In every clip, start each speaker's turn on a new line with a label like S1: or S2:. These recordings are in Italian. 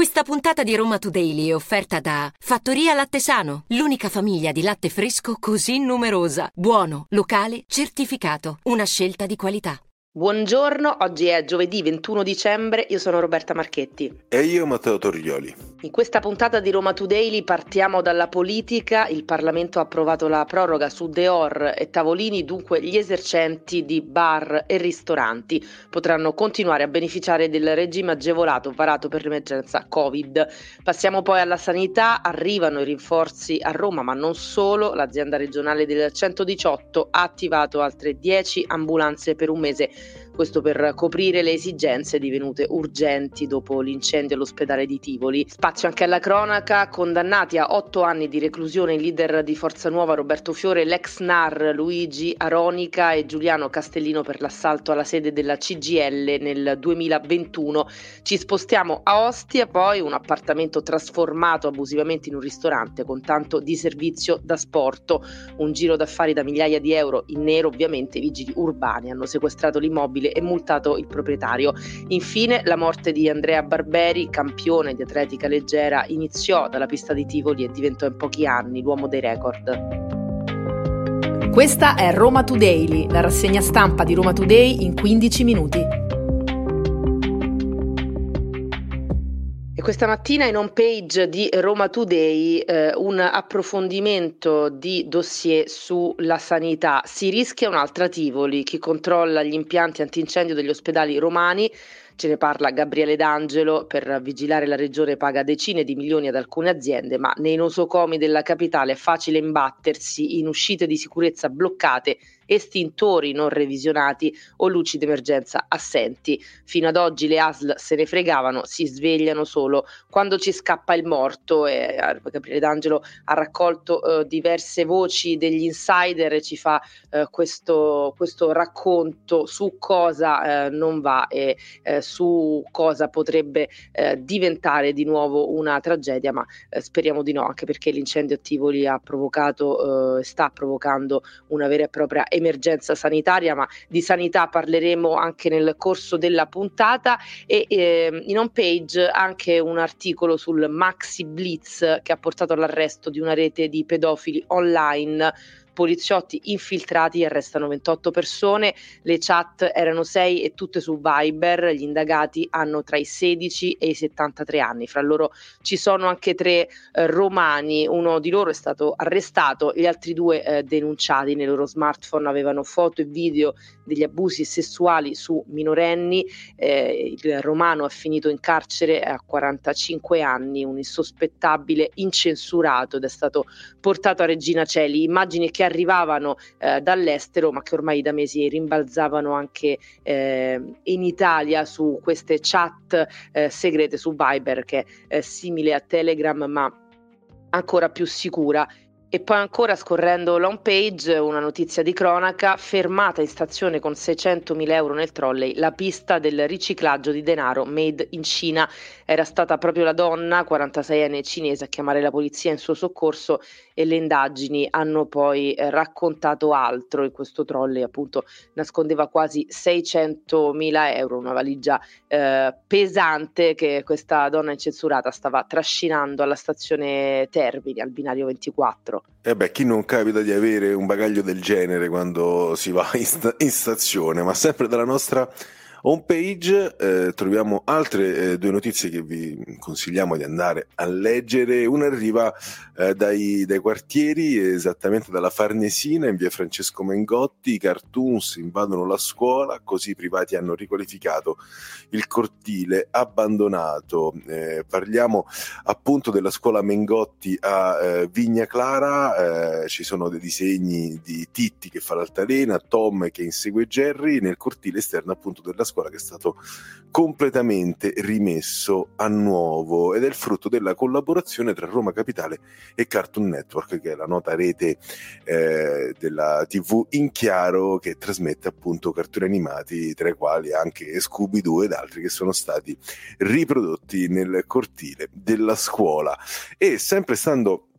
S1: Questa puntata di Roma Today è offerta da Fattoria Latte Sano, l'unica famiglia di latte fresco così numerosa. Buono, locale, certificato. Una scelta di qualità.
S2: Buongiorno, oggi è giovedì 21 dicembre, io sono Roberta Marchetti.
S3: E io Matteo Torrioli.
S2: In questa puntata di Roma Today partiamo dalla politica, il Parlamento ha approvato la proroga su Deor e Tavolini, dunque gli esercenti di bar e ristoranti potranno continuare a beneficiare del regime agevolato varato per l'emergenza Covid. Passiamo poi alla sanità, arrivano i rinforzi a Roma, ma non solo, l'azienda regionale del 118 ha attivato altre 10 ambulanze per un mese questo per coprire le esigenze divenute urgenti dopo l'incendio all'ospedale di Tivoli. Spazio anche alla cronaca, condannati a otto anni di reclusione il leader di Forza Nuova Roberto Fiore, l'ex NAR Luigi Aronica e Giuliano Castellino per l'assalto alla sede della CGL nel 2021. Ci spostiamo a Ostia, poi un appartamento trasformato abusivamente in un ristorante con tanto di servizio da sporto, un giro d'affari da migliaia di euro in nero, ovviamente i vigili urbani hanno sequestrato l'immobile e multato il proprietario. Infine la morte di Andrea Barberi, campione di atletica leggera, iniziò dalla pista di Tivoli e diventò in pochi anni l'uomo dei record.
S4: Questa è Roma Today, la rassegna stampa di Roma Today in 15 minuti.
S2: E questa mattina in home page di Roma Today eh, un approfondimento di dossier sulla sanità. Si rischia un'altra Tivoli, chi controlla gli impianti antincendio degli ospedali romani Ce ne parla Gabriele D'Angelo, per vigilare la regione paga decine di milioni ad alcune aziende, ma nei nosocomi della capitale è facile imbattersi in uscite di sicurezza bloccate estintori non revisionati o luci d'emergenza assenti. Fino ad oggi le ASL se ne fregavano, si svegliano solo quando ci scappa il morto. E eh, Gabriele D'Angelo ha raccolto eh, diverse voci degli insider e ci fa eh, questo, questo, racconto su cosa eh, non va e eh, su cosa potrebbe eh, diventare di nuovo una tragedia, ma speriamo di no, anche perché l'incendio a Tivoli ha provocato sta provocando una vera e propria emergenza sanitaria, ma di sanità parleremo anche nel corso della puntata. E eh, in home page anche un articolo sul Maxi Blitz che ha portato all'arresto di una rete di pedofili online poliziotti infiltrati arrestano 28 persone, le chat erano 6 e tutte su Viber, gli indagati hanno tra i 16 e i 73 anni, fra loro ci sono anche tre eh, romani, uno di loro è stato arrestato, gli altri due eh, denunciati, nei loro smartphone avevano foto e video degli abusi sessuali su minorenni, eh, il romano ha finito in carcere a 45 anni, un insospettabile incensurato ed è stato portato a Regina Celi, immagini che arrivavano eh, dall'estero ma che ormai da mesi rimbalzavano anche eh, in Italia su queste chat eh, segrete su Viber che è simile a Telegram ma ancora più sicura e poi ancora scorrendo l'home page, una notizia di cronaca, fermata in stazione con 600.000 euro nel trolley, la pista del riciclaggio di denaro made in Cina. Era stata proprio la donna, 46enne cinese, a chiamare la polizia in suo soccorso e le indagini hanno poi eh, raccontato altro. In questo trolley appunto nascondeva quasi 600.000 euro, una valigia eh, pesante che questa donna incensurata stava trascinando alla stazione Termini, al binario 24.
S3: E eh beh, chi non capita di avere un bagaglio del genere quando si va in, sta- in stazione, ma sempre dalla nostra home page eh, troviamo altre eh, due notizie che vi consigliamo di andare a leggere. Una arriva eh, dai, dai, quartieri, esattamente dalla Farnesina in via Francesco Mengotti. I cartoons invadono la scuola, così i privati hanno riqualificato il cortile abbandonato. Eh, parliamo appunto della scuola Mengotti a eh, Vigna Clara. Eh, ci sono dei disegni di Titti che fa l'altalena, Tom che insegue Jerry nel cortile esterno appunto della scuola che è stato completamente rimesso a nuovo ed è il frutto della collaborazione tra Roma Capitale e Cartoon Network, che è la nota rete eh, della TV in chiaro che trasmette appunto cartoni animati, tra i quali anche Scooby-Doo ed altri che sono stati riprodotti nel cortile della scuola. E sempre stando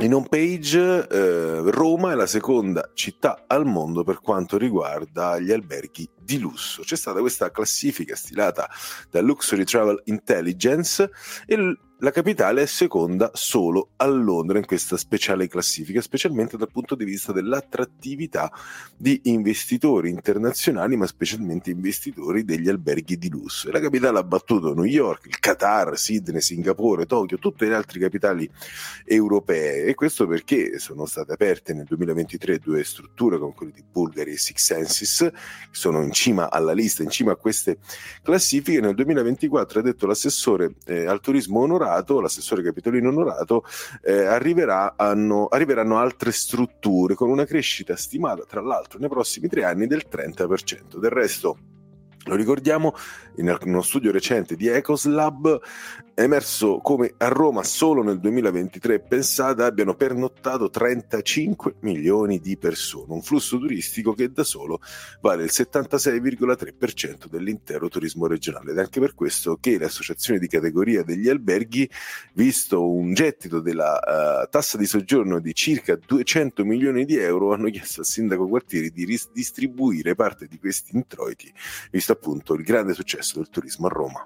S3: in home page eh, Roma è la seconda città al mondo per quanto riguarda gli alberghi di lusso. C'è stata questa classifica stilata da Luxury Travel Intelligence e la capitale è seconda solo a Londra in questa speciale classifica, specialmente dal punto di vista dell'attrattività di investitori internazionali, ma specialmente investitori degli alberghi di lusso. La capitale ha battuto New York, il Qatar, Sydney, Singapore, Tokyo, tutte le altre capitali europee e questo perché sono state aperte nel 2023 due strutture come quelle di Bulgari e Six Senses, che sono in cima alla lista, in cima a queste classifiche. Nel 2024 ha detto l'assessore eh, al turismo onorario Onorato, l'assessore Capitolino Onorato, eh, arriveranno, arriveranno altre strutture con una crescita stimata tra l'altro nei prossimi tre anni del 30%. Del resto lo ricordiamo, in uno studio recente di Ecoslab è emerso come a Roma solo nel 2023, pensate, abbiano pernottato 35 milioni di persone, un flusso turistico che da solo vale il 76,3% dell'intero turismo regionale ed è anche per questo che le associazioni di categoria degli alberghi, visto un gettito della uh, tassa di soggiorno di circa 200 milioni di euro, hanno chiesto al sindaco Quartieri di ris- distribuire parte di questi introiti, visto appunto il grande successo del turismo a Roma.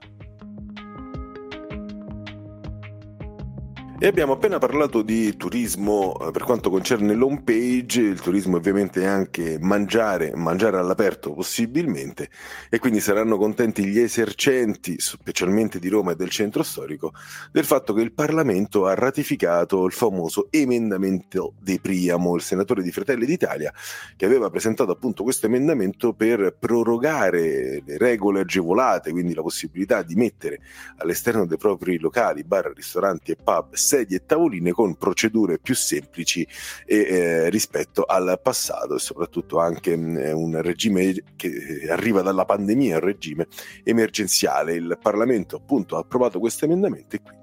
S3: E abbiamo appena parlato di turismo eh, per quanto concerne l'home page, il turismo ovviamente è anche mangiare, mangiare all'aperto possibilmente e quindi saranno contenti gli esercenti, specialmente di Roma e del centro storico, del fatto che il Parlamento ha ratificato il famoso emendamento De Priamo, il senatore di Fratelli d'Italia, che aveva presentato appunto questo emendamento per prorogare le regole agevolate, quindi la possibilità di mettere all'esterno dei propri locali, bar, ristoranti e pub sedie e tavoline con procedure più semplici e, eh, rispetto al passato e soprattutto anche mh, mm, un regime che arriva dalla pandemia, un regime emergenziale. Il Parlamento appunto ha approvato questo emendamento e quindi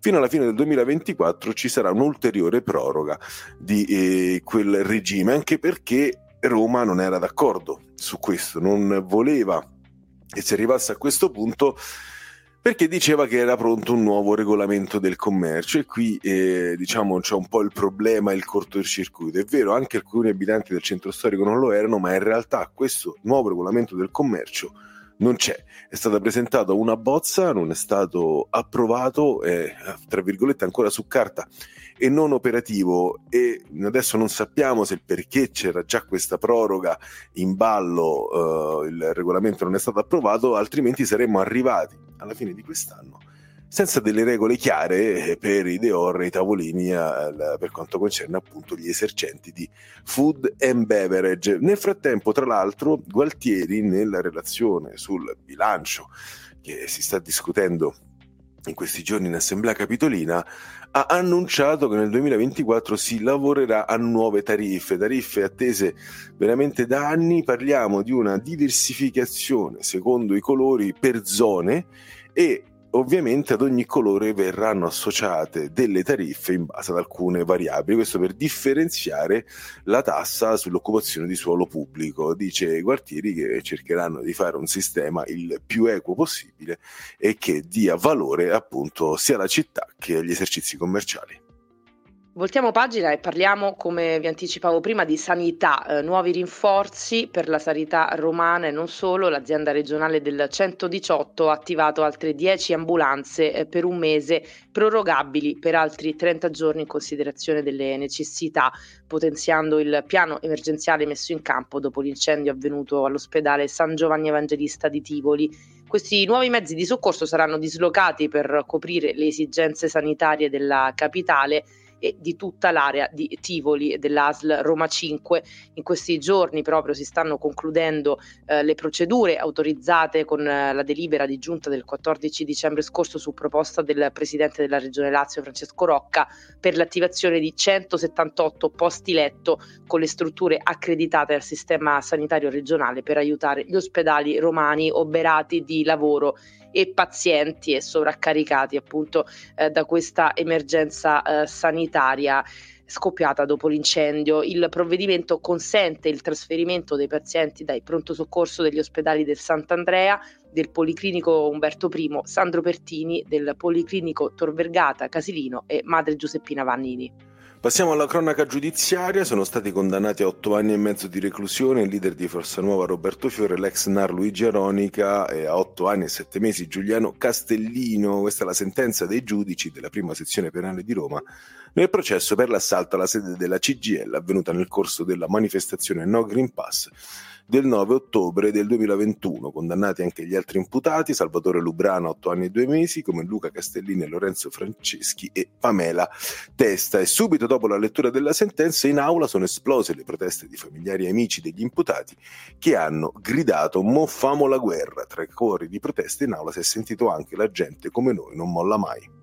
S3: fino alla fine del 2024 ci sarà un'ulteriore proroga di eh, quel regime, anche perché Roma non era d'accordo su questo, non voleva che si arrivasse a questo punto perché diceva che era pronto un nuovo regolamento del commercio e qui eh, diciamo c'è un po' il problema, il cortocircuito. È vero, anche alcuni abitanti del centro storico non lo erano, ma in realtà questo nuovo regolamento del commercio non c'è. È stata presentata una bozza, non è stato approvato, è tra virgolette ancora su carta e non operativo e adesso non sappiamo se il perché c'era già questa proroga in ballo, uh, il regolamento non è stato approvato, altrimenti saremmo arrivati alla fine di quest'anno senza delle regole chiare per i deor i tavolini uh, per quanto concerne appunto gli esercenti di food and beverage. Nel frattempo, tra l'altro, Gualtieri nella relazione sul bilancio che si sta discutendo in questi giorni in Assemblea Capitolina, ha annunciato che nel 2024 si lavorerà a nuove tariffe, tariffe attese veramente da anni, parliamo di una diversificazione secondo i colori per zone e ovviamente ad ogni colore verranno associate delle tariffe in base ad alcune variabili, questo per differenziare la tassa sull'occupazione di suolo pubblico. Dice Gualtieri che cercheranno di fare un sistema il più equo possibile e che dia valore appunto sia alla città che agli esercizi commerciali.
S2: Voltiamo pagina e parliamo, come vi anticipavo prima, di sanità, eh, nuovi rinforzi per la sanità romana e non solo. L'azienda regionale del 118 ha attivato altre 10 ambulanze eh, per un mese, prorogabili per altri 30 giorni in considerazione delle necessità, potenziando il piano emergenziale messo in campo dopo l'incendio avvenuto all'ospedale San Giovanni Evangelista di Tivoli. Questi nuovi mezzi di soccorso saranno dislocati per coprire le esigenze sanitarie della capitale e di tutta l'area di Tivoli dell'ASL Roma 5. In questi giorni proprio si stanno concludendo eh, le procedure autorizzate con eh, la delibera di giunta del 14 dicembre scorso su proposta del Presidente della Regione Lazio Francesco Rocca per l'attivazione di 178 posti letto con le strutture accreditate al sistema sanitario regionale per aiutare gli ospedali romani oberati di lavoro e pazienti e sovraccaricati appunto eh, da questa emergenza eh, sanitaria scoppiata dopo l'incendio. Il provvedimento consente il trasferimento dei pazienti dai pronto soccorso degli ospedali del Sant'Andrea, del Policlinico Umberto I, Sandro Pertini, del Policlinico Tor Vergata, Casilino e Madre Giuseppina Vannini.
S3: Passiamo alla cronaca giudiziaria. Sono stati condannati a otto anni e mezzo di reclusione il leader di Forza Nuova Roberto Fiore, l'ex NAR Luigi Aronica e a otto anni e sette mesi Giuliano Castellino. Questa è la sentenza dei giudici della prima sezione penale di Roma nel processo per l'assalto alla sede della CGL avvenuta nel corso della manifestazione No Green Pass del 9 ottobre del 2021. Condannati anche gli altri imputati, Salvatore Lubrano, 8 anni e 2 mesi, come Luca Castellini, Lorenzo Franceschi e Pamela Testa. E subito dopo la lettura della sentenza in aula sono esplose le proteste di familiari e amici degli imputati che hanno gridato Moffamo la guerra. Tra i cori di proteste in aula si è sentito anche la gente come noi non molla mai.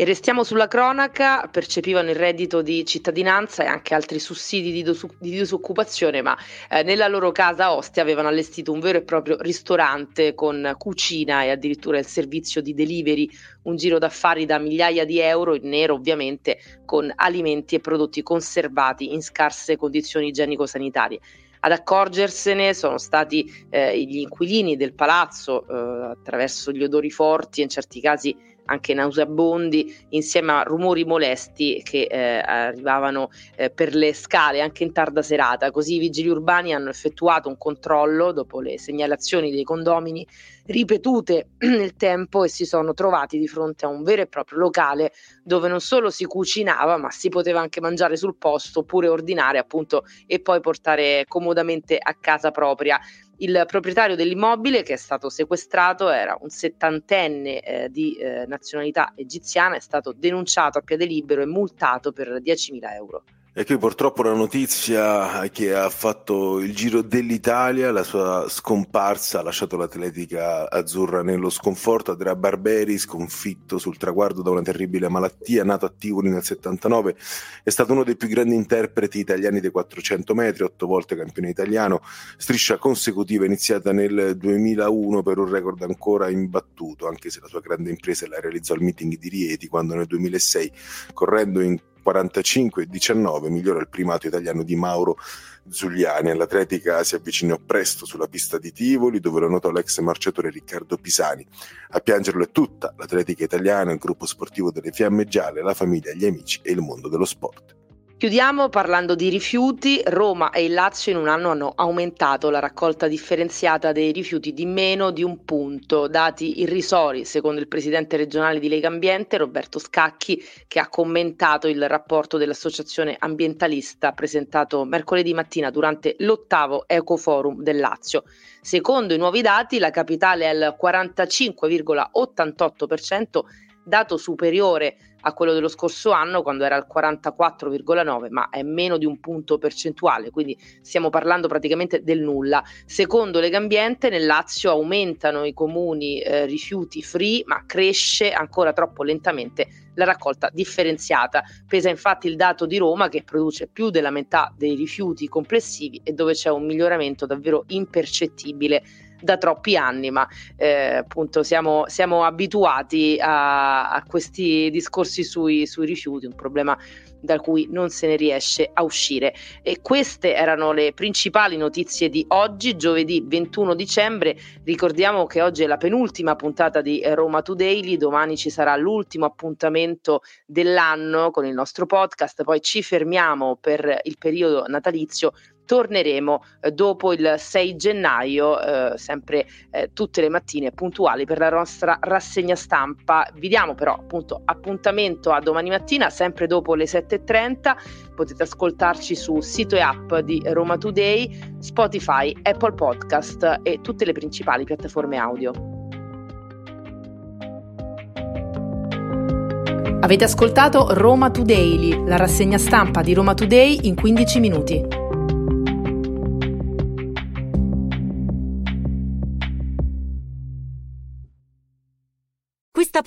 S2: E restiamo sulla cronaca, percepivano il reddito di cittadinanza e anche altri sussidi di, dos- di disoccupazione, ma eh, nella loro casa Ostia avevano allestito un vero e proprio ristorante con cucina e addirittura il servizio di delivery, un giro d'affari da migliaia di euro in nero ovviamente con alimenti e prodotti conservati in scarse condizioni igienico-sanitarie. Ad accorgersene sono stati eh, gli inquilini del palazzo eh, attraverso gli odori forti e in certi casi anche nauseabondi, insieme a rumori molesti che eh, arrivavano eh, per le scale anche in tarda serata. Così i vigili urbani hanno effettuato un controllo dopo le segnalazioni dei condomini ripetute nel tempo e si sono trovati di fronte a un vero e proprio locale dove non solo si cucinava, ma si poteva anche mangiare sul posto oppure ordinare appunto e poi portare comodamente a casa propria. Il proprietario dell'immobile che è stato sequestrato era un settantenne eh, di eh, nazionalità egiziana, è stato denunciato a piede libero e multato per 10.000 euro.
S3: E qui purtroppo la notizia che ha fatto il giro dell'Italia, la sua scomparsa ha lasciato l'atletica azzurra nello sconforto. Andrea Barberi, sconfitto sul traguardo da una terribile malattia, nato a Tivoli nel 79, è stato uno dei più grandi interpreti italiani dei 400 metri, otto volte campione italiano, striscia consecutiva iniziata nel 2001 per un record ancora imbattuto, anche se la sua grande impresa la realizzò al meeting di Rieti quando nel 2006, correndo in 45-19 migliora il primato italiano di Mauro Giuliani. All'atletica si avvicinò presto sulla pista di Tivoli, dove lo notò l'ex marciatore Riccardo Pisani. A piangerlo è tutta l'atletica italiana, il gruppo sportivo delle Fiamme Gialle, la famiglia, gli amici e il mondo dello sport.
S2: Chiudiamo parlando di rifiuti. Roma e il Lazio in un anno hanno aumentato la raccolta differenziata dei rifiuti di meno di un punto, dati irrisori, secondo il presidente regionale di Lega Ambiente, Roberto Scacchi, che ha commentato il rapporto dell'associazione ambientalista presentato mercoledì mattina durante l'ottavo Ecoforum del Lazio. Secondo i nuovi dati, la capitale è al 45,88%, dato superiore a quello dello scorso anno quando era al 44,9, ma è meno di un punto percentuale, quindi stiamo parlando praticamente del nulla. Secondo Legambiente nel Lazio aumentano i comuni eh, rifiuti free, ma cresce ancora troppo lentamente la raccolta differenziata. Pesa infatti il dato di Roma che produce più della metà dei rifiuti complessivi e dove c'è un miglioramento davvero impercettibile da troppi anni, ma eh, appunto siamo, siamo abituati a, a, questi discorsi sui, sui rifiuti, un problema da cui non se ne riesce a uscire. E queste erano le principali notizie di oggi, giovedì 21 dicembre. Ricordiamo che oggi è la penultima puntata di Roma Today, domani ci sarà l'ultimo appuntamento dell'anno con il nostro podcast, poi ci fermiamo per il periodo natalizio torneremo eh, dopo il 6 gennaio, eh, sempre eh, tutte le mattine puntuali per la nostra rassegna stampa. Vi diamo però appunto appuntamento a domani mattina, sempre dopo le 7.30. Potete ascoltarci su sito e app di Roma Today, Spotify, Apple Podcast e tutte le principali piattaforme audio.
S4: Avete ascoltato Roma Today, la rassegna stampa di Roma Today in 15 minuti.